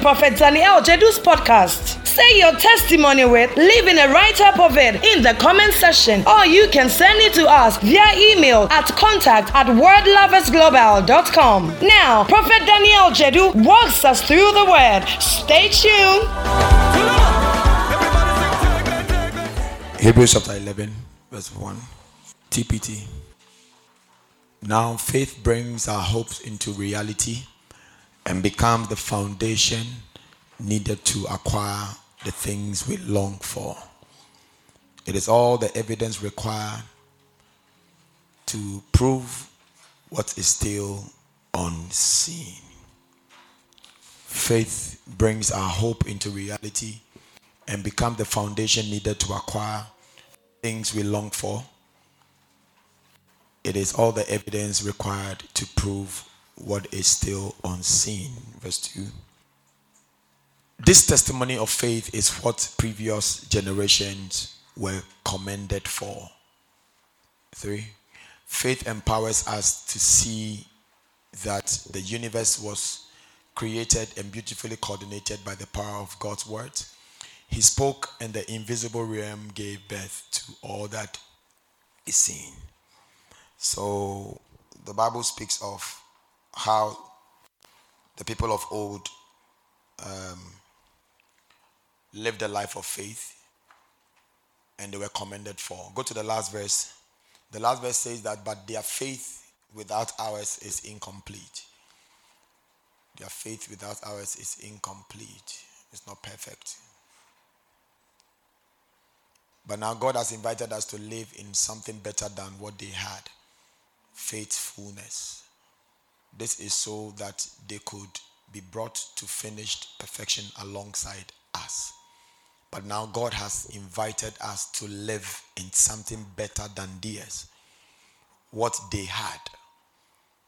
Prophet Daniel Jedu's podcast. Say your testimony with, leaving a write up of it in the comment section, or you can send it to us via email at contact at wordloversglobal.com. Now, Prophet Daniel Jedu walks us through the word. Stay tuned. Hebrews chapter 11, verse 1. TPT. Now faith brings our hopes into reality and becomes the foundation needed to acquire the things we long for. It is all the evidence required to prove what is still unseen. Faith brings our hope into reality and become the foundation needed to acquire things we long for. It is all the evidence required to prove what is still unseen. Verse 2. This testimony of faith is what previous generations were commended for. 3. Faith empowers us to see that the universe was created and beautifully coordinated by the power of God's word. He spoke, and the invisible realm gave birth to all that is seen. So, the Bible speaks of how the people of old um, lived a life of faith and they were commended for. Go to the last verse. The last verse says that, but their faith without ours is incomplete. Their faith without ours is incomplete. It's not perfect. But now God has invited us to live in something better than what they had faithfulness. This is so that they could be brought to finished perfection alongside us. But now God has invited us to live in something better than theirs. What they had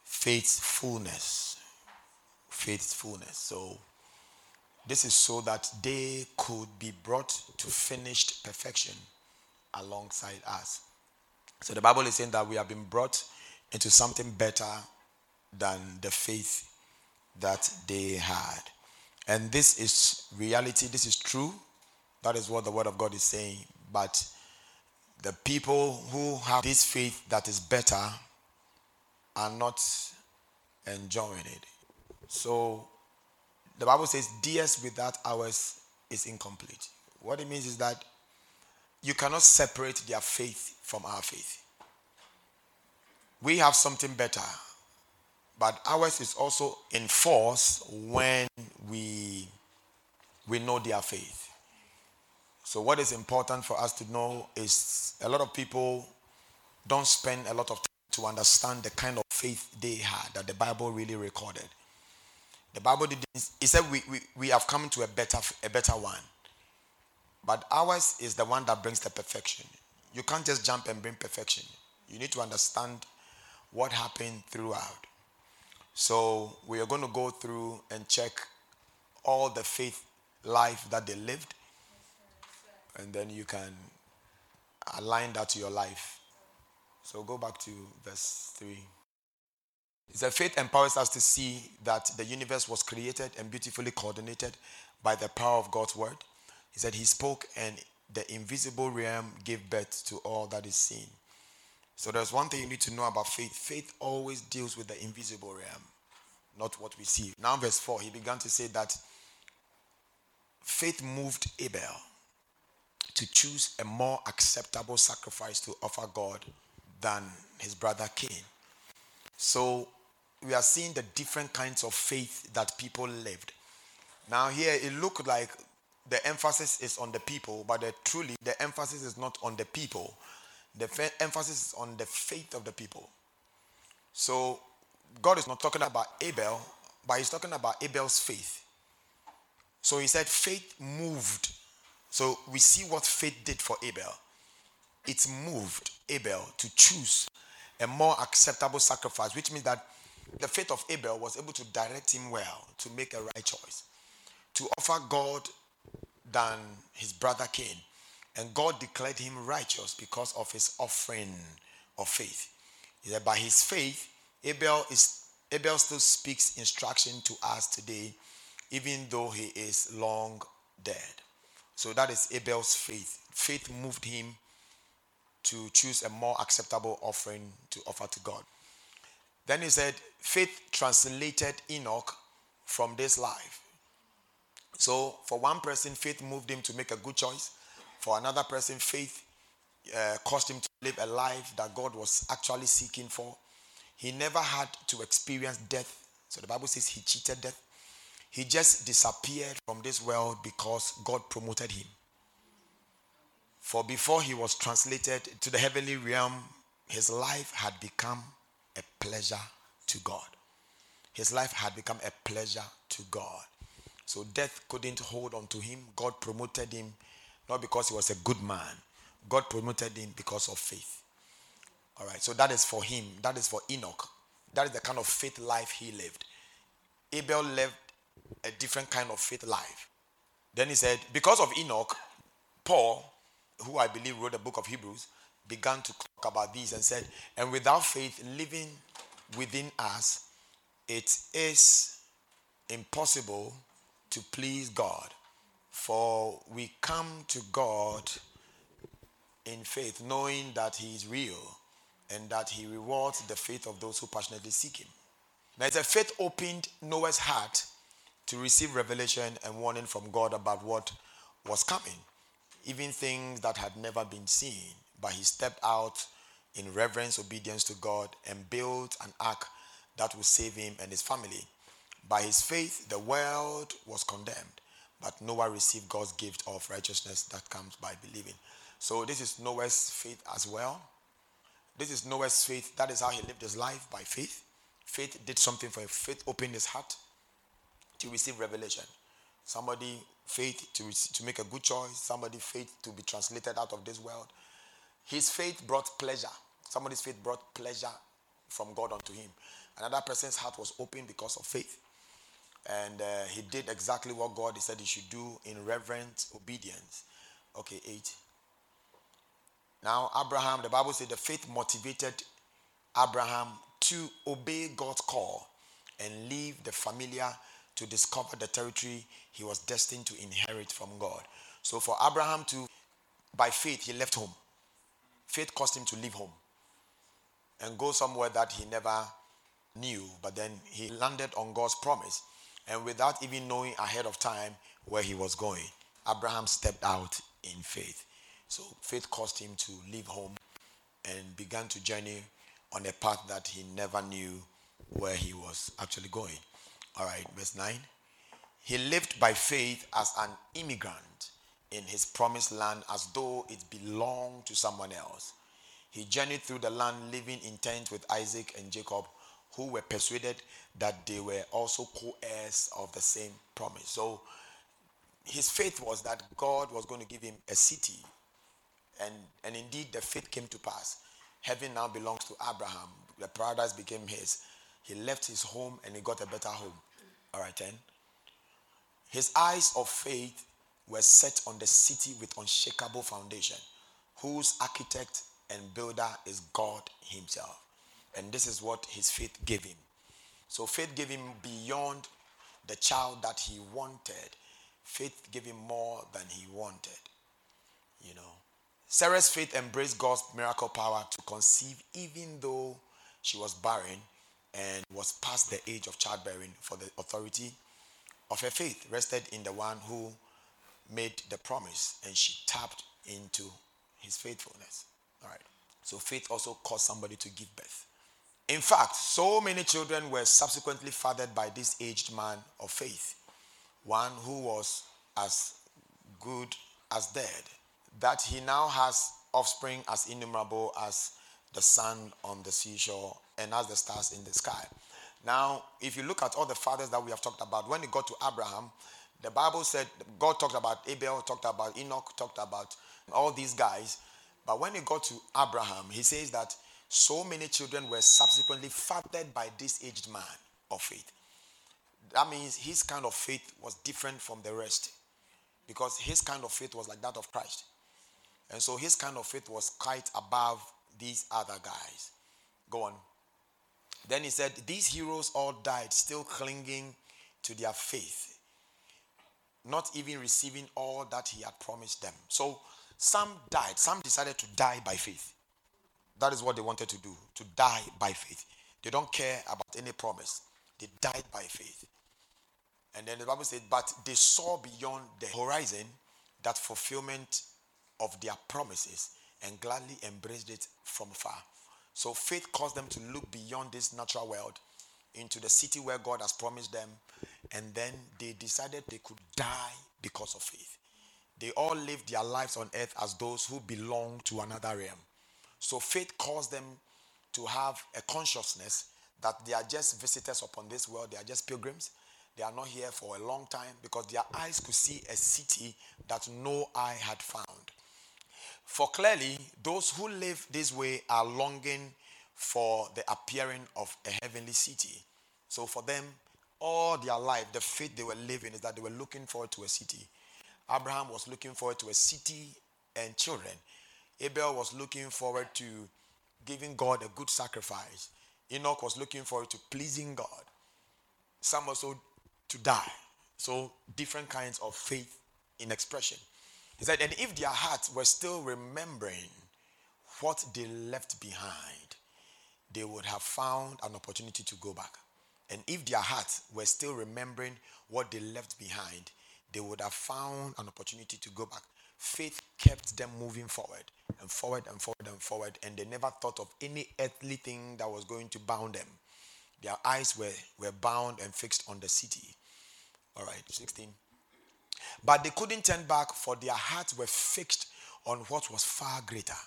faithfulness. Faithfulness. So, this is so that they could be brought to finished perfection alongside us. So, the Bible is saying that we have been brought into something better than the faith that they had. And this is reality, this is true. That is what the Word of God is saying. But the people who have this faith that is better are not enjoying it. So the Bible says, theirs without ours is incomplete. What it means is that you cannot separate their faith from our faith. We have something better but ours is also in force when we we know their faith. So what is important for us to know is a lot of people don't spend a lot of time to understand the kind of faith they had that the Bible really recorded. The Bible didn't it said we, we, we have come to a better a better one. But ours is the one that brings the perfection. You can't just jump and bring perfection. You need to understand what happened throughout. So we are going to go through and check all the faith life that they lived. And then you can align that to your life. So go back to verse 3. It Faith empowers us to see that the universe was created and beautifully coordinated by the power of God's word. He said, He spoke, and the invisible realm gave birth to all that is seen. So there's one thing you need to know about faith. Faith always deals with the invisible realm, not what we see. Now, verse 4, he began to say that faith moved Abel to choose a more acceptable sacrifice to offer God than his brother Cain. So we are seeing the different kinds of faith that people lived. Now, here it looked like the emphasis is on the people, but the, truly the emphasis is not on the people. The fa- emphasis is on the faith of the people. So, God is not talking about Abel, but He's talking about Abel's faith. So, He said faith moved. So, we see what faith did for Abel. It moved Abel to choose a more acceptable sacrifice, which means that the faith of Abel was able to direct him well to make a right choice, to offer God than his brother Cain. And God declared him righteous because of his offering of faith. He said, by his faith, Abel is Abel still speaks instruction to us today, even though he is long dead. So that is Abel's faith. Faith moved him to choose a more acceptable offering to offer to God. Then he said, faith translated Enoch from this life. So for one person, faith moved him to make a good choice. For another person, faith uh, caused him to live a life that God was actually seeking for. He never had to experience death. So the Bible says he cheated death. He just disappeared from this world because God promoted him. For before he was translated to the heavenly realm, his life had become a pleasure to God. His life had become a pleasure to God. So death couldn't hold on to him. God promoted him not because he was a good man. God promoted him because of faith. All right, so that is for him. That is for Enoch. That is the kind of faith life he lived. Abel lived a different kind of faith life. Then he said, because of Enoch, Paul who I believe wrote the book of Hebrews, began to talk about this and said, And without faith living within us, it is impossible to please God. For we come to God in faith, knowing that He is real and that He rewards the faith of those who passionately seek Him. Now, it's a faith opened Noah's heart to receive revelation and warning from God about what was coming even things that had never been seen. But he stepped out in reverence, obedience to God, and built an ark that would save him and his family. By his faith, the world was condemned, but Noah received God's gift of righteousness that comes by believing. So, this is Noah's faith as well. This is Noah's faith. That is how he lived his life by faith. Faith did something for him. Faith opened his heart to receive revelation. Somebody faith to, to make a good choice, somebody faith to be translated out of this world. His faith brought pleasure. Somebody's faith brought pleasure from God unto him. Another person's heart was open because of faith. And uh, he did exactly what God said he should do in reverent obedience. Okay, eight. Now, Abraham, the Bible said the faith motivated Abraham to obey God's call and leave the familiar to discover the territory he was destined to inherit from God. So for Abraham to, by faith, he left home. Faith caused him to leave home and go somewhere that he never knew, but then he landed on God's promise. And without even knowing ahead of time where he was going, Abraham stepped out in faith. So faith caused him to leave home and began to journey on a path that he never knew where he was actually going. All right, verse 9. He lived by faith as an immigrant in his promised land as though it belonged to someone else. He journeyed through the land living in tents with Isaac and Jacob, who were persuaded that they were also co heirs of the same promise. So his faith was that God was going to give him a city. And, and indeed, the faith came to pass. Heaven now belongs to Abraham. The paradise became his. He left his home and he got a better home. All right, then. His eyes of faith were set on the city with unshakable foundation, whose architect and builder is God Himself. And this is what his faith gave him. So faith gave him beyond the child that he wanted. Faith gave him more than he wanted. You know. Sarah's faith embraced God's miracle power to conceive even though she was barren and was past the age of childbearing for the authority of her faith rested in the one who made the promise and she tapped into his faithfulness. All right. So faith also caused somebody to give birth. In fact, so many children were subsequently fathered by this aged man of faith, one who was as good as dead, that he now has offspring as innumerable as the sun on the seashore and as the stars in the sky. Now, if you look at all the fathers that we have talked about, when it got to Abraham, the Bible said God talked about Abel, talked about Enoch, talked about all these guys. But when it got to Abraham, he says that so many children were subsequently fathered by this aged man of faith. That means his kind of faith was different from the rest because his kind of faith was like that of Christ. And so his kind of faith was quite above these other guys. Go on. Then he said, These heroes all died still clinging to their faith, not even receiving all that he had promised them. So some died, some decided to die by faith. That is what they wanted to do, to die by faith. They don't care about any promise. They died by faith. And then the Bible said, but they saw beyond the horizon that fulfillment of their promises and gladly embraced it from far. So faith caused them to look beyond this natural world into the city where God has promised them. And then they decided they could die because of faith. They all lived their lives on earth as those who belong to another realm. So faith caused them to have a consciousness that they are just visitors upon this world, they are just pilgrims. They are not here for a long time because their eyes could see a city that no eye had found. For clearly, those who live this way are longing for the appearing of a heavenly city. So for them, all their life, the faith they were living is that they were looking forward to a city. Abraham was looking forward to a city and children. Abel was looking forward to giving God a good sacrifice. Enoch was looking forward to pleasing God. Some also to die. So different kinds of faith in expression. He said, and if their hearts were still remembering what they left behind, they would have found an opportunity to go back. And if their hearts were still remembering what they left behind, they would have found an opportunity to go back. Faith kept them moving forward and forward and forward and forward, and they never thought of any earthly thing that was going to bound them. Their eyes were, were bound and fixed on the city. All right, 16. But they couldn't turn back, for their hearts were fixed on what was far greater.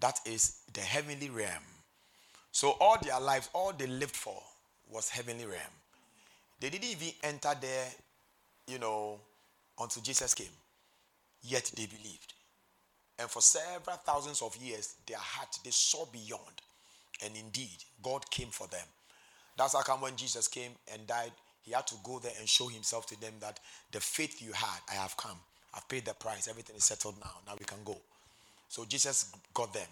That is the heavenly realm. So all their lives, all they lived for was heavenly realm. They didn't even enter there, you know, until Jesus came. Yet they believed. And for several thousands of years, their heart, they saw beyond. And indeed, God came for them. That's how come when Jesus came and died, he had to go there and show himself to them that the faith you had, I have come. I've paid the price. Everything is settled now. Now we can go. So Jesus got them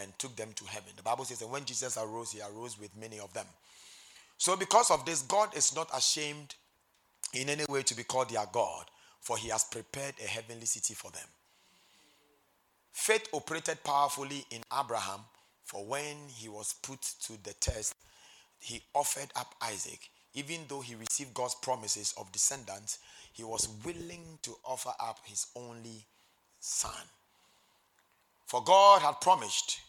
and took them to heaven. The Bible says that when Jesus arose, he arose with many of them. So, because of this, God is not ashamed in any way to be called their God, for he has prepared a heavenly city for them. Faith operated powerfully in Abraham, for when he was put to the test, he offered up Isaac even though he received God's promises of descendants, he was willing to offer up his only son. For God had promised,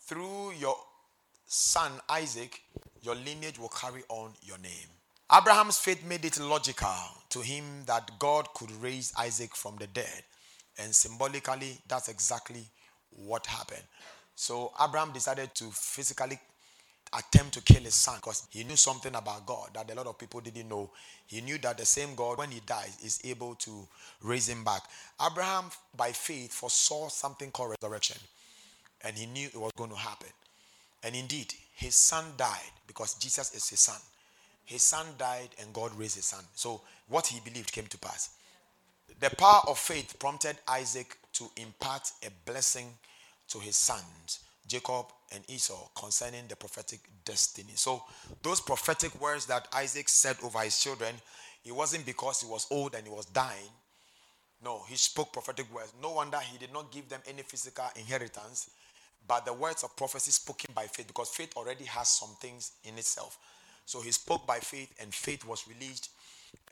through your son Isaac, your lineage will carry on your name. Abraham's faith made it logical to him that God could raise Isaac from the dead. And symbolically, that's exactly what happened. So Abraham decided to physically attempt to kill his son because he knew something about God that a lot of people didn't know. He knew that the same God, when he dies, is able to raise him back. Abraham, by faith, foresaw something called resurrection, and he knew it was going to happen. And indeed, his son died because Jesus is his son. His son died, and God raised his son. So, what he believed came to pass. The power of faith prompted Isaac to impart a blessing to his sons Jacob and Esau concerning the prophetic destiny. So, those prophetic words that Isaac said over his children, it wasn't because he was old and he was dying. No, he spoke prophetic words. No wonder he did not give them any physical inheritance, but the words of prophecy spoken by faith, because faith already has some things in itself. So he spoke by faith, and faith was released,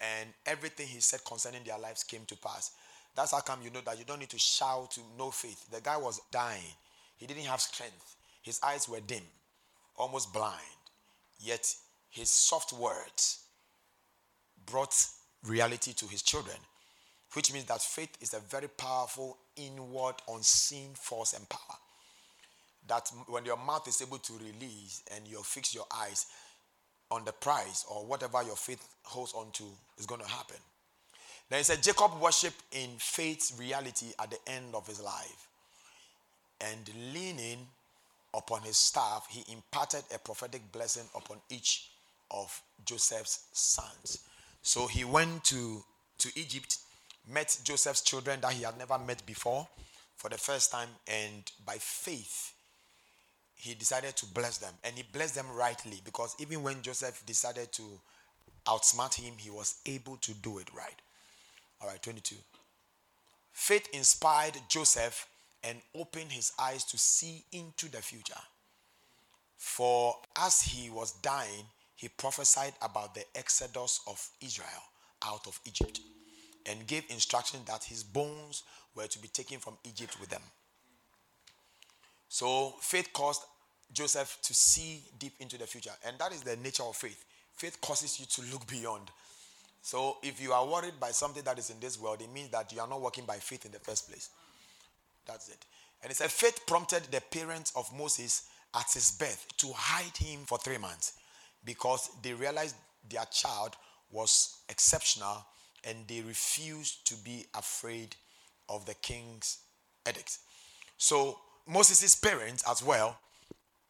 and everything he said concerning their lives came to pass. That's how come you know that you don't need to shout to know faith. The guy was dying he didn't have strength. His eyes were dim, almost blind. Yet his soft words brought reality to his children, which means that faith is a very powerful, inward, unseen force and power. That when your mouth is able to release and you fix your eyes on the prize or whatever your faith holds on to is going to happen. Then he said Jacob worshiped in faith's reality at the end of his life. And leaning upon his staff, he imparted a prophetic blessing upon each of Joseph's sons. So he went to, to Egypt, met Joseph's children that he had never met before for the first time, and by faith, he decided to bless them. And he blessed them rightly because even when Joseph decided to outsmart him, he was able to do it right. All right, 22. Faith inspired Joseph and opened his eyes to see into the future. For as he was dying, he prophesied about the exodus of Israel out of Egypt and gave instruction that his bones were to be taken from Egypt with them. So faith caused Joseph to see deep into the future, and that is the nature of faith. Faith causes you to look beyond. So if you are worried by something that is in this world, it means that you are not working by faith in the first place. That's it. And it said faith prompted the parents of Moses at his birth to hide him for three months because they realized their child was exceptional and they refused to be afraid of the king's edict. So Moses' parents as well,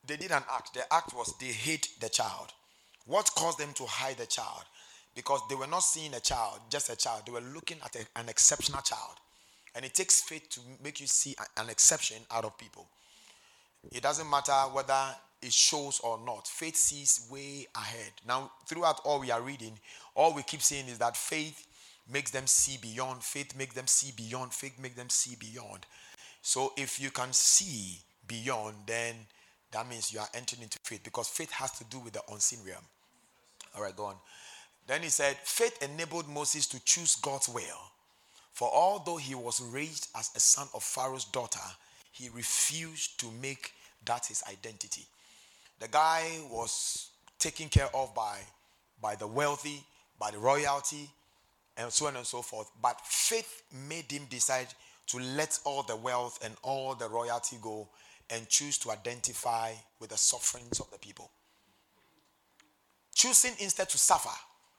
they did an act. The act was they hid the child. What caused them to hide the child? Because they were not seeing a child, just a child. They were looking at a, an exceptional child. And it takes faith to make you see an exception out of people. It doesn't matter whether it shows or not. Faith sees way ahead. Now, throughout all we are reading, all we keep saying is that faith makes them see beyond. Faith makes them see beyond. Faith makes them see beyond. So, if you can see beyond, then that means you are entering into faith because faith has to do with the unseen realm. All right, go on. Then he said, faith enabled Moses to choose God's will. For although he was raised as a son of Pharaoh's daughter, he refused to make that his identity. The guy was taken care of by, by the wealthy, by the royalty, and so on and so forth. But faith made him decide to let all the wealth and all the royalty go and choose to identify with the sufferings of the people. Choosing instead to suffer,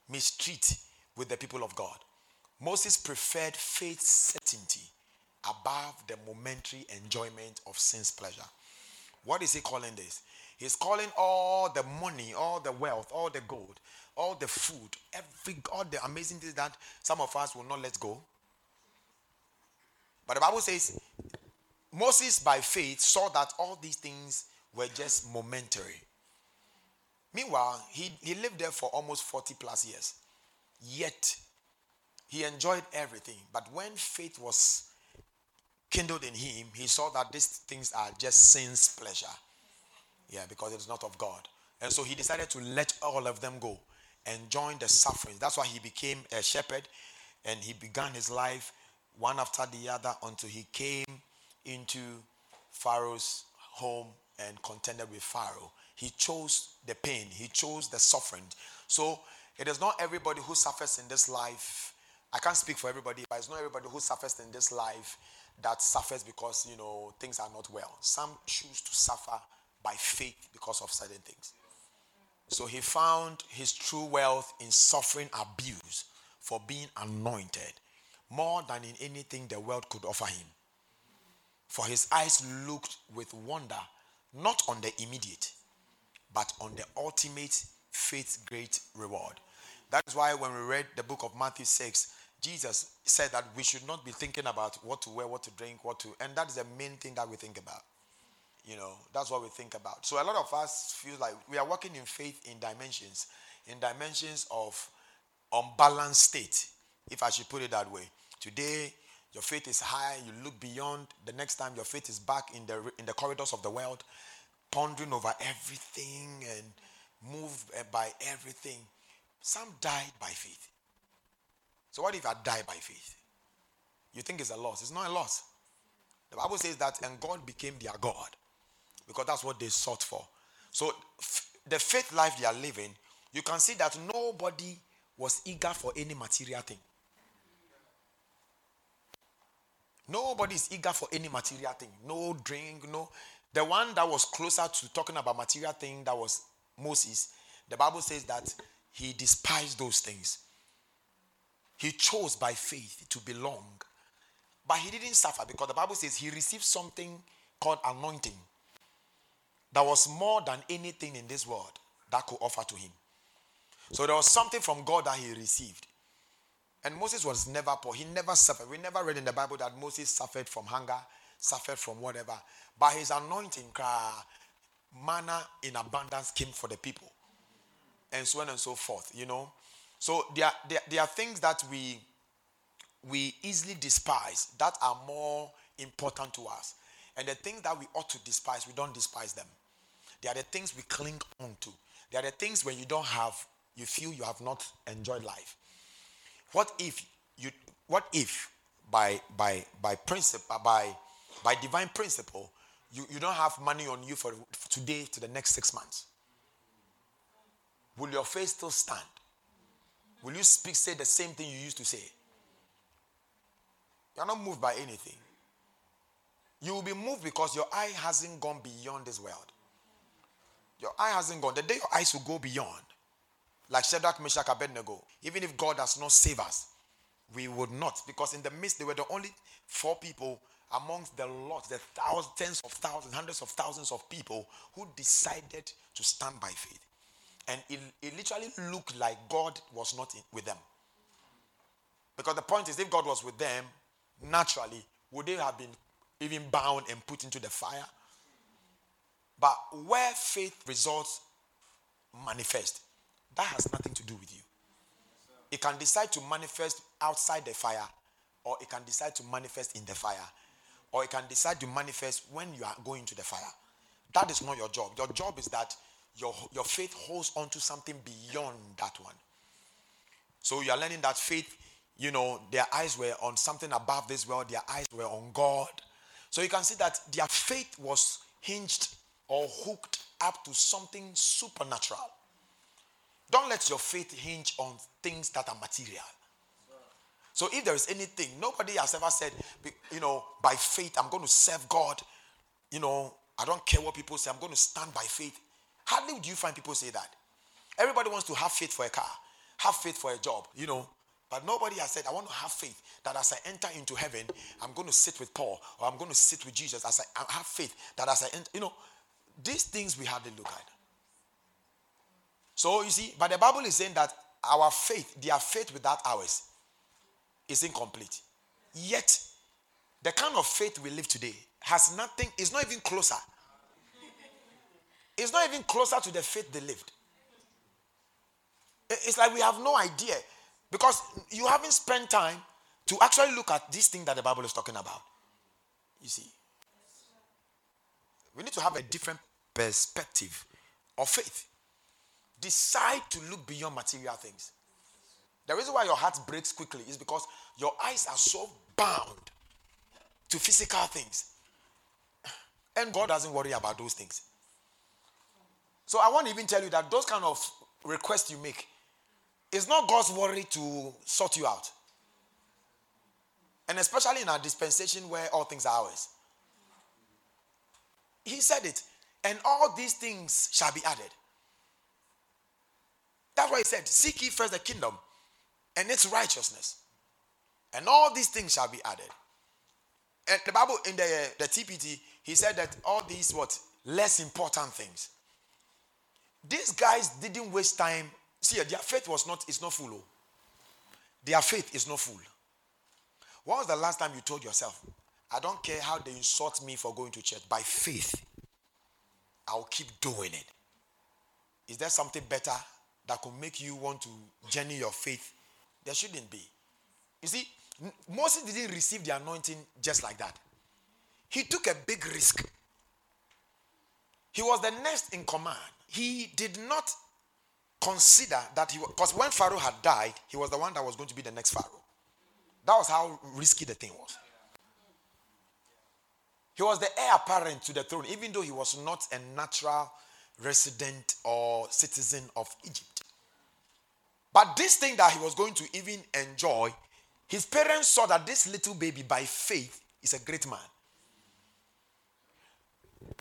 mistreat with the people of God. Moses preferred faith's certainty above the momentary enjoyment of sin's pleasure. What is he calling this? He's calling all the money, all the wealth, all the gold, all the food, every all the amazing things that some of us will not let go. But the Bible says Moses, by faith, saw that all these things were just momentary. Meanwhile, he, he lived there for almost 40 plus years. Yet, he enjoyed everything. But when faith was kindled in him, he saw that these things are just sin's pleasure. Yeah, because it's not of God. And so he decided to let all of them go and join the suffering. That's why he became a shepherd and he began his life one after the other until he came into Pharaoh's home and contended with Pharaoh. He chose the pain, he chose the suffering. So it is not everybody who suffers in this life. I can't speak for everybody, but it's not everybody who suffers in this life that suffers because you know things are not well. Some choose to suffer by faith because of certain things. So he found his true wealth in suffering abuse for being anointed more than in anything the world could offer him. For his eyes looked with wonder not on the immediate, but on the ultimate faith's great reward. That's why when we read the book of Matthew 6, Jesus said that we should not be thinking about what to wear, what to drink, what to, and that's the main thing that we think about. You know, that's what we think about. So a lot of us feel like we are working in faith in dimensions, in dimensions of unbalanced state, if I should put it that way. Today, your faith is high, you look beyond. The next time, your faith is back in the in the corridors of the world, pondering over everything and moved eh, by everything. Some died by faith. So what if I die by faith? You think it's a loss? It's not a loss. The Bible says that, and God became their God because that's what they sought for. So, f- the faith life they are living, you can see that nobody was eager for any material thing. Nobody is eager for any material thing. No drink, no. The one that was closer to talking about material thing that was Moses. The Bible says that he despised those things. He chose by faith to belong. But he didn't suffer because the Bible says he received something called anointing that was more than anything in this world that could offer to him. So there was something from God that he received. And Moses was never poor. He never suffered. We never read in the Bible that Moses suffered from hunger, suffered from whatever. By his anointing, manna in abundance came for the people. And so on and so forth, you know. So there, there, there are things that we we easily despise that are more important to us. And the things that we ought to despise, we don't despise them. They are the things we cling on to. They are the things when you don't have, you feel you have not enjoyed life. What if you what if by by by principle by by divine principle you, you don't have money on you for today to the next six months? Will your faith still stand? Will you speak, say the same thing you used to say? You're not moved by anything. You will be moved because your eye hasn't gone beyond this world. Your eye hasn't gone. The day your eyes will go beyond, like Shadrach, Meshach, Abednego, even if God does not save us, we would not. Because in the midst, they were the only four people amongst the lot, the thousands, tens of thousands, hundreds of thousands of people who decided to stand by faith. And it, it literally looked like God was not in, with them. Because the point is, if God was with them, naturally, would they have been even bound and put into the fire? But where faith results manifest, that has nothing to do with you. It can decide to manifest outside the fire, or it can decide to manifest in the fire, or it can decide to manifest when you are going to the fire. That is not your job. Your job is that your, your faith holds on to something beyond that one. So you are learning that faith, you know, their eyes were on something above this world, their eyes were on God. So you can see that their faith was hinged or hooked up to something supernatural. Don't let your faith hinge on things that are material. So if there is anything, nobody has ever said, you know, by faith, I'm going to serve God. You know, I don't care what people say, I'm going to stand by faith. Hardly do you find people say that. Everybody wants to have faith for a car, have faith for a job, you know. But nobody has said, I want to have faith that as I enter into heaven, I'm going to sit with Paul or I'm going to sit with Jesus. As I have faith that as I enter, you know, these things we hardly look at. So you see, but the Bible is saying that our faith, their faith without ours, is incomplete. Yet, the kind of faith we live today has nothing, it's not even closer. It's not even closer to the faith they lived. It's like we have no idea because you haven't spent time to actually look at this thing that the Bible is talking about. You see, we need to have a different perspective of faith. Decide to look beyond material things. The reason why your heart breaks quickly is because your eyes are so bound to physical things. And God doesn't worry about those things. So I want to even tell you that those kind of requests you make, it's not God's worry to sort you out. And especially in our dispensation where all things are ours. He said it, and all these things shall be added. That's why he said, Seek ye first the kingdom and its righteousness, and all these things shall be added. And the Bible in the, the TPT, he said that all these what less important things these guys didn't waste time. See, their faith was not, it's not full. Oh. Their faith is not full. When was the last time you told yourself, I don't care how they insult me for going to church, by faith, I'll keep doing it? Is there something better that could make you want to journey your faith? There shouldn't be. You see, Moses didn't receive the anointing just like that. He took a big risk. He was the next in command he did not consider that he was, because when Pharaoh had died, he was the one that was going to be the next Pharaoh. That was how risky the thing was. He was the heir apparent to the throne, even though he was not a natural resident or citizen of Egypt. But this thing that he was going to even enjoy, his parents saw that this little baby, by faith, is a great man.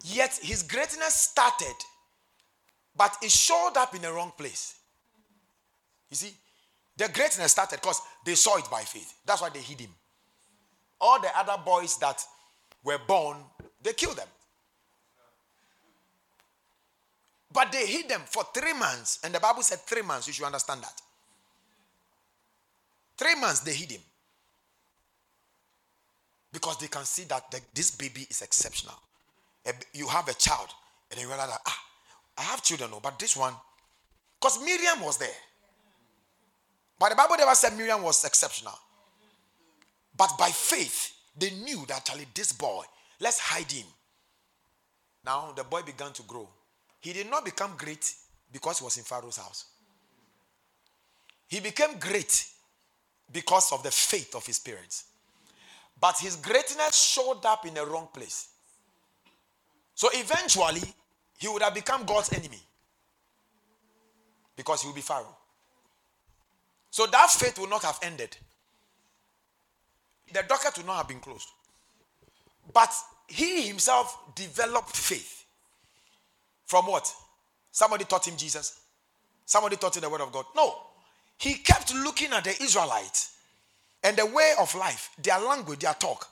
Yet his greatness started, but it showed up in the wrong place. You see, the greatness started because they saw it by faith. That's why they hid him. All the other boys that were born, they killed them. But they hid them for three months. And the Bible said three months. You should understand that. Three months they hid him. Because they can see that the, this baby is exceptional. You have a child, and you realize that, ah, I have children, no, but this one, because Miriam was there. But the Bible never said Miriam was exceptional. But by faith, they knew that Charlie, this boy, let's hide him. Now the boy began to grow. He did not become great because he was in Pharaoh's house. He became great because of the faith of his parents. But his greatness showed up in the wrong place. So eventually, he would have become God's enemy because he would be Pharaoh. So that faith would not have ended. The docket would not have been closed. But he himself developed faith. From what? Somebody taught him Jesus? Somebody taught him the word of God? No. He kept looking at the Israelites and the way of life, their language, their talk.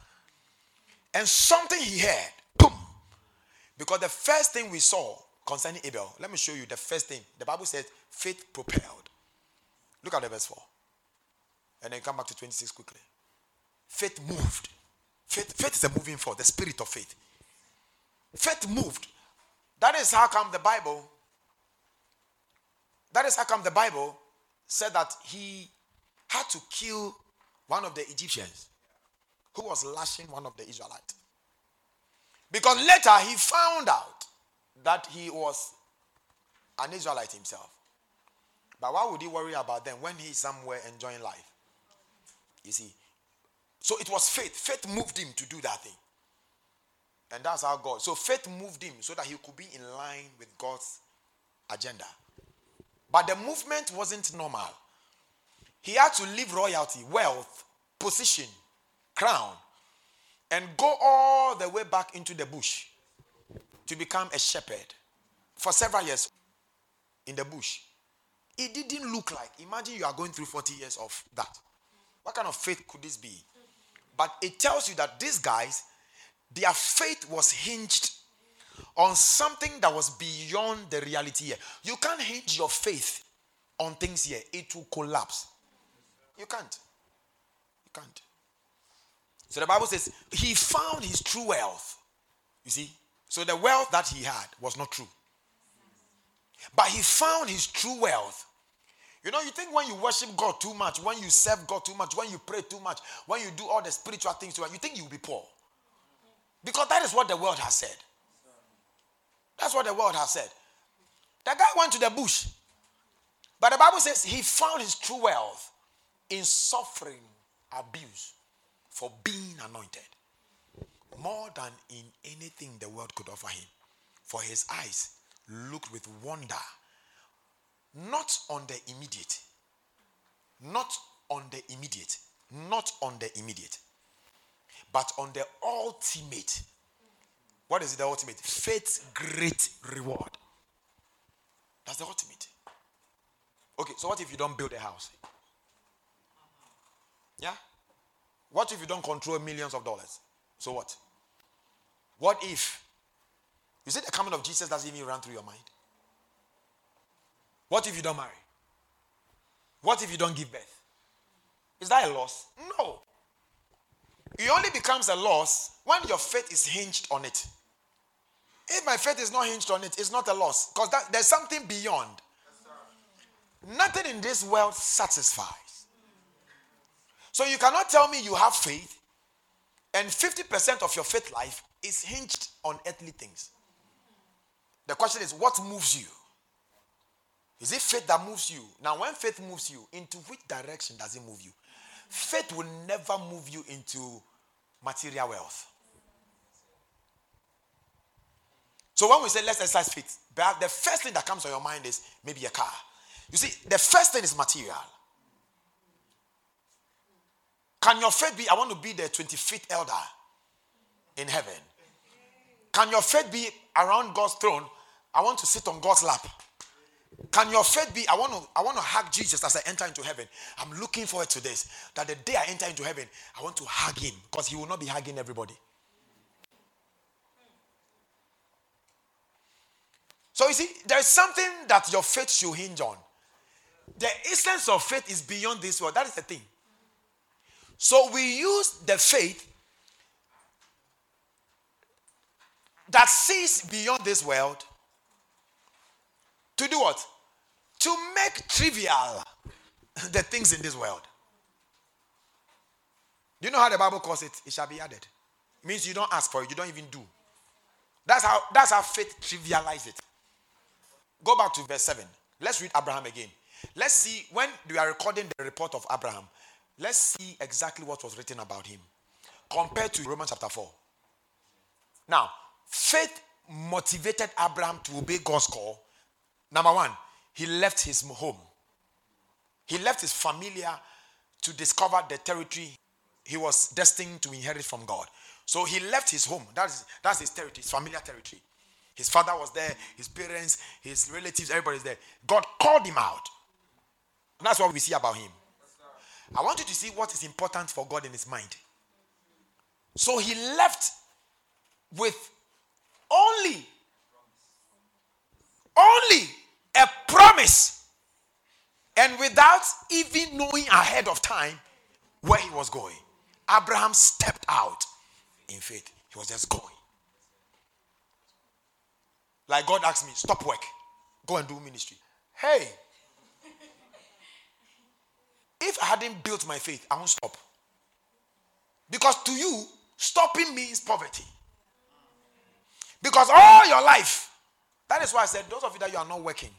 And something he heard, boom. Because the first thing we saw concerning Abel, let me show you the first thing. The Bible says faith propelled. Look at the verse 4. And then come back to 26 quickly. Faith moved. Faith, faith is a moving force, the spirit of faith. Faith moved. That is how come the Bible, that is how come the Bible said that he had to kill one of the Egyptians who was lashing one of the Israelites. Because later he found out that he was an Israelite himself. But why would he worry about them when he's somewhere enjoying life? You see, so it was faith. Faith moved him to do that thing. And that's how God. So faith moved him so that he could be in line with God's agenda. But the movement wasn't normal. He had to leave royalty, wealth, position, crown, and go all the way back into the bush to become a shepherd for several years in the bush. It didn't look like. Imagine you are going through 40 years of that. What kind of faith could this be? But it tells you that these guys, their faith was hinged on something that was beyond the reality here. You can't hinge your faith on things here, it will collapse. You can't. You can't. So the Bible says he found his true wealth. You see? So the wealth that he had was not true. But he found his true wealth you know, you think when you worship God too much, when you serve God too much, when you pray too much, when you do all the spiritual things you think you'll be poor. Because that is what the world has said. That's what the world has said. The guy went to the bush. But the Bible says he found his true wealth in suffering abuse for being anointed more than in anything the world could offer him. For his eyes looked with wonder not on the immediate. Not on the immediate. Not on the immediate. But on the ultimate. What is the ultimate? Faith's great reward. That's the ultimate. Okay, so what if you don't build a house? Yeah? What if you don't control millions of dollars? So what? What if? You see, the coming of Jesus doesn't even run through your mind? What if you don't marry? What if you don't give birth? Is that a loss? No. It only becomes a loss when your faith is hinged on it. If my faith is not hinged on it, it's not a loss because there's something beyond. Yes, Nothing in this world satisfies. So you cannot tell me you have faith and 50% of your faith life is hinged on earthly things. The question is, what moves you? Is it faith that moves you? Now, when faith moves you, into which direction does it move you? Faith will never move you into material wealth. So when we say let's exercise faith, the first thing that comes to your mind is maybe a car. You see, the first thing is material. Can your faith be, I want to be the 25th elder in heaven? Can your faith be around God's throne? I want to sit on God's lap. Can your faith be? I want to I want to hug Jesus as I enter into heaven. I'm looking forward to this. That the day I enter into heaven, I want to hug him because he will not be hugging everybody. So you see, there's something that your faith should hinge on. The essence of faith is beyond this world. That is the thing. So we use the faith that sees beyond this world to do what? To make trivial the things in this world. Do you know how the Bible calls it? It shall be added. It means you don't ask for it, you don't even do. That's how that's how faith trivializes it. Go back to verse 7. Let's read Abraham again. Let's see when we are recording the report of Abraham. Let's see exactly what was written about him compared to Romans chapter 4. Now, faith motivated Abraham to obey God's call. Number one, he left his home, he left his familiar to discover the territory he was destined to inherit from God. So he left his home. That's, that's his territory, his familiar territory. His father was there, his parents, his relatives, everybody's there. God called him out. And that's what we see about him. I want you to see what is important for God in his mind. So he left with only, only a promise and without even knowing ahead of time where he was going. Abraham stepped out in faith. He was just going. Like God asked me, stop work, go and do ministry. Hey, if I hadn't built my faith, I won't stop. Because to you, stopping means poverty. Because all your life, that is why I said, those of you that you are not working,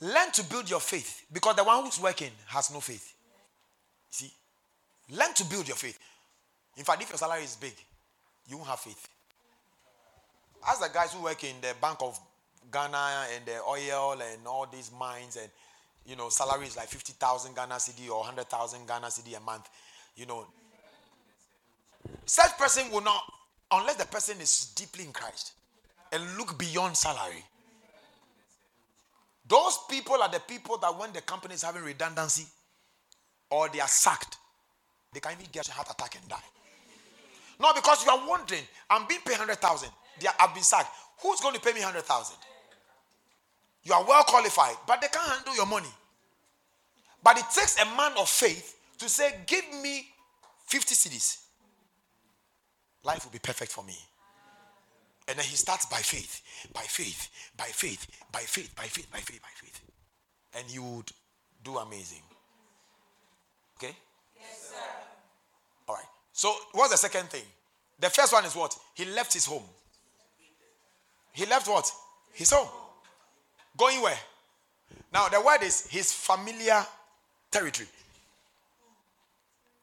learn to build your faith. Because the one who's working has no faith. See? Learn to build your faith. In fact, if your salary is big, you won't have faith. As the guys who work in the Bank of Ghana and the oil and all these mines and you know salaries like 50,000 Ghana cedi or 100,000 Ghana cedi a month, you know, such person will not unless the person is deeply in Christ and look beyond salary. Those people are the people that when the company is having redundancy or they are sacked, they can even get a heart attack and die. No, because you are wondering, I'm being paid 100,000. I've been sacked. Who's going to pay me 100,000? You are well qualified, but they can't handle your money. But it takes a man of faith to say, Give me 50 cedis. Life will be perfect for me. And then he starts by faith, by faith, by faith, by faith, by faith, by faith, by faith. And you would do amazing. Okay? Yes, sir. All right. So, what's the second thing? The first one is what? He left his home. He left what? His home. Going where? Now, the word is his familiar territory.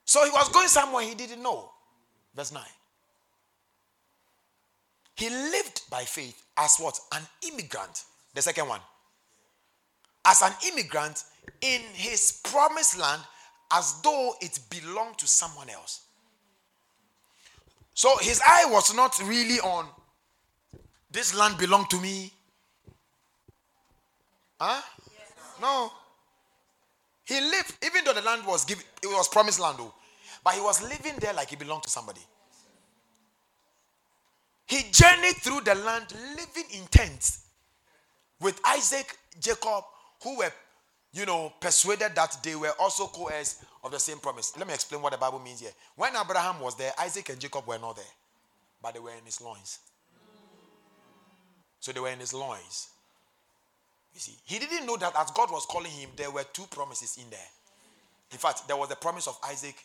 So he was going somewhere he didn't know. Verse 9. He lived by faith as what? An immigrant. The second one. As an immigrant in his promised land as though it belonged to someone else. So his eye was not really on this land belonged to me. Huh? No. He lived, even though the land was given, it was promised land, though. But he was living there like he belonged to somebody. He journeyed through the land living in tents with Isaac, Jacob, who were, you know, persuaded that they were also co heirs of the same promise. Let me explain what the Bible means here. When Abraham was there, Isaac and Jacob were not there, but they were in his loins. So they were in his loins. You see, he didn't know that as God was calling him, there were two promises in there. In fact, there was the promise of Isaac,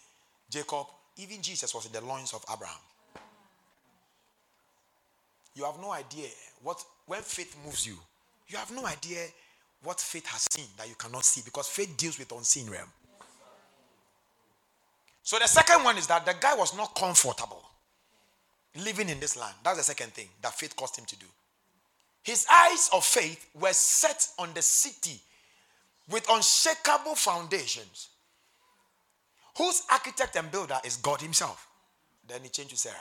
Jacob, even Jesus was in the loins of Abraham. You have no idea what, when faith moves you, you have no idea what faith has seen that you cannot see because faith deals with unseen realm. So the second one is that the guy was not comfortable living in this land. That's the second thing that faith caused him to do. His eyes of faith were set on the city with unshakable foundations, whose architect and builder is God Himself. Then he changed to Sarah.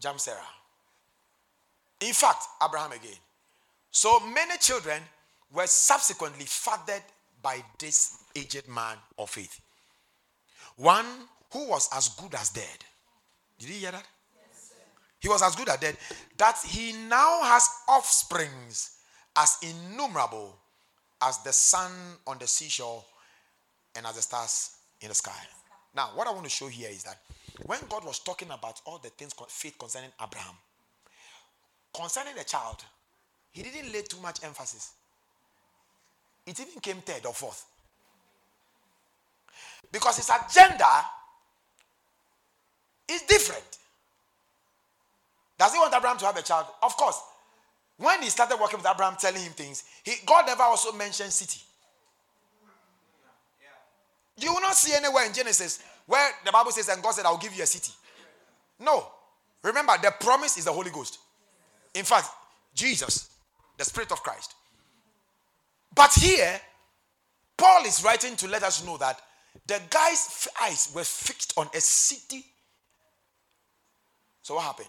Jam Sarah. In fact, Abraham again. So many children were subsequently fathered by this aged man of faith. One who was as good as dead. Did you hear that? Yes, he was as good as dead that he now has offsprings as innumerable as the sun on the seashore and as the stars in the sky. Now, what I want to show here is that when God was talking about all the things faith concerning Abraham, concerning the child, he didn't lay too much emphasis. It even came third or fourth. Because his agenda is different. Does he want Abraham to have a child? Of course. When he started working with Abraham, telling him things, he, God never also mentioned city. You will not see anywhere in Genesis where the Bible says, and God said, I'll give you a city. No. Remember, the promise is the Holy Ghost. In fact, Jesus, the Spirit of Christ. But here, Paul is writing to let us know that the guy's eyes were fixed on a city. So, what happened?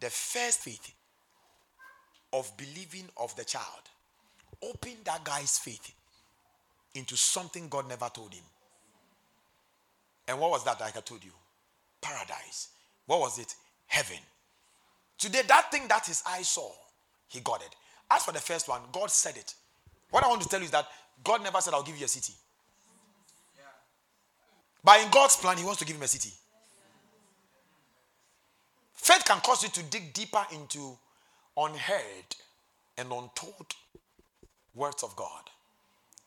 The first faith of believing of the child opened that guy's faith into something God never told him. And what was that, like I told you? Paradise. What was it? Heaven. Today, that thing that his eyes saw, he got it. As for the first one, God said it. What I want to tell you is that God never said, I'll give you a city. But in God's plan, He wants to give him a city. Faith can cause you to dig deeper into unheard and untold words of God.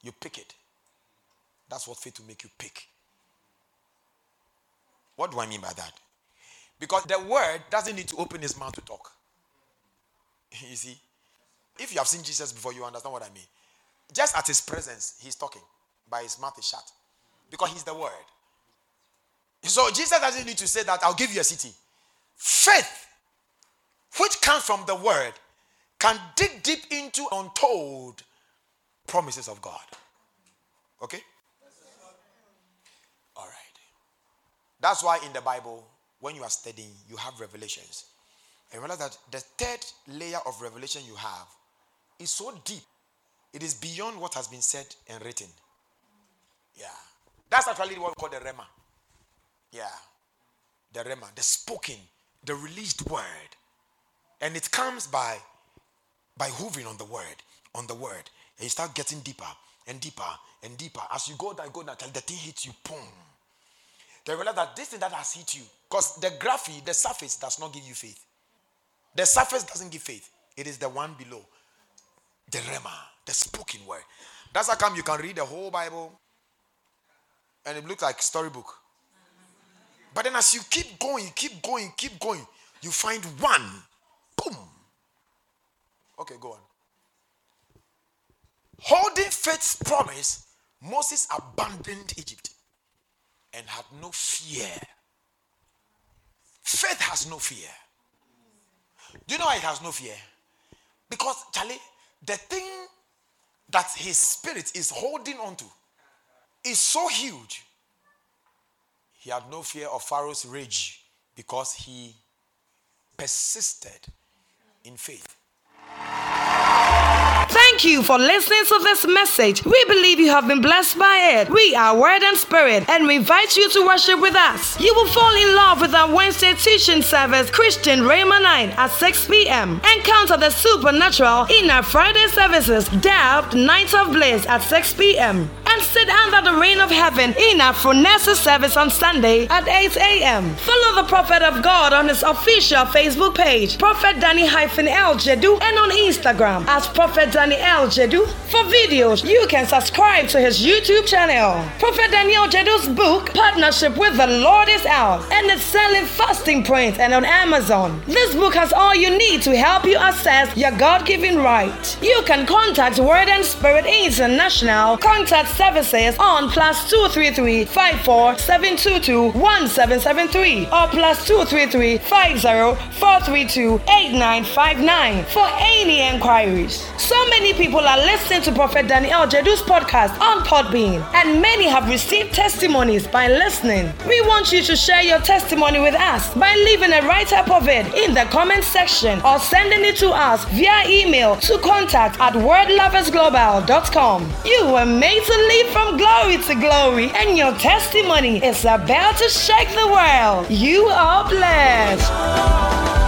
You pick it. That's what faith will make you pick. What do I mean by that? Because the word doesn't need to open his mouth to talk. You see, if you have seen Jesus before, you understand what I mean. Just at his presence, he's talking, but his mouth is shut. Because he's the word. So Jesus doesn't need to say that I'll give you a city. Faith, which comes from the word, can dig deep into untold promises of God. Okay? All right. That's why in the Bible, when you are studying, you have revelations. And realize that the third layer of revelation you have is so deep, it is beyond what has been said and written. Yeah. That's actually what we call the Rhema. Yeah. The Rhema, the spoken, the released word. And it comes by by hovering on the word, on the word. And you start getting deeper and deeper and deeper. As you go down, go down, the thing hits you, boom. Then realize that this thing that has hit you, because the graphy, the surface does not give you faith. The surface doesn't give faith. It is the one below. The Rhema, the spoken word. That's how come you can read the whole Bible and it looks like storybook. But then as you keep going, keep going, keep going, you find one. Boom. Okay, go on. Holding faith's promise, Moses abandoned Egypt and had no fear. Faith has no fear. Do you know why it has no fear? Because, Charlie, the thing that his spirit is holding on to is so huge he had no fear of Pharaoh's rage because he persisted in faith. Thank you for listening to this message. We believe you have been blessed by it. We are Word and Spirit and we invite you to worship with us. You will fall in love with our Wednesday teaching service, Christian Rhema 9 at 6 p.m. Encounter the supernatural in our Friday services, Dabbed Night of Bliss at 6 p.m and sit under the rain of heaven in our Phronesis service on Sunday at 8 a.m. Follow the Prophet of God on his official Facebook page, Prophet Daniel Jedu, and on Instagram as Prophet Daniel Jedu. For videos, you can subscribe to his YouTube channel. Prophet Daniel Jedu's book, Partnership with the Lord is out, and it's selling fasting print and on Amazon. This book has all you need to help you assess your God given right. You can contact Word and Spirit International. Contact services on plus 233 54 722 1773 or plus 233 50 432 8959 for any enquiries. So many people are listening to Prophet Daniel Jedu's podcast on Podbean, and many have received testimonies by listening. We want you to share your testimony with us by leaving a write up of it in the comment section or sending it to us via email to contact at wordloversglobal.com. You were made to live from glory to glory, and your testimony is about to shake the world. You are blessed.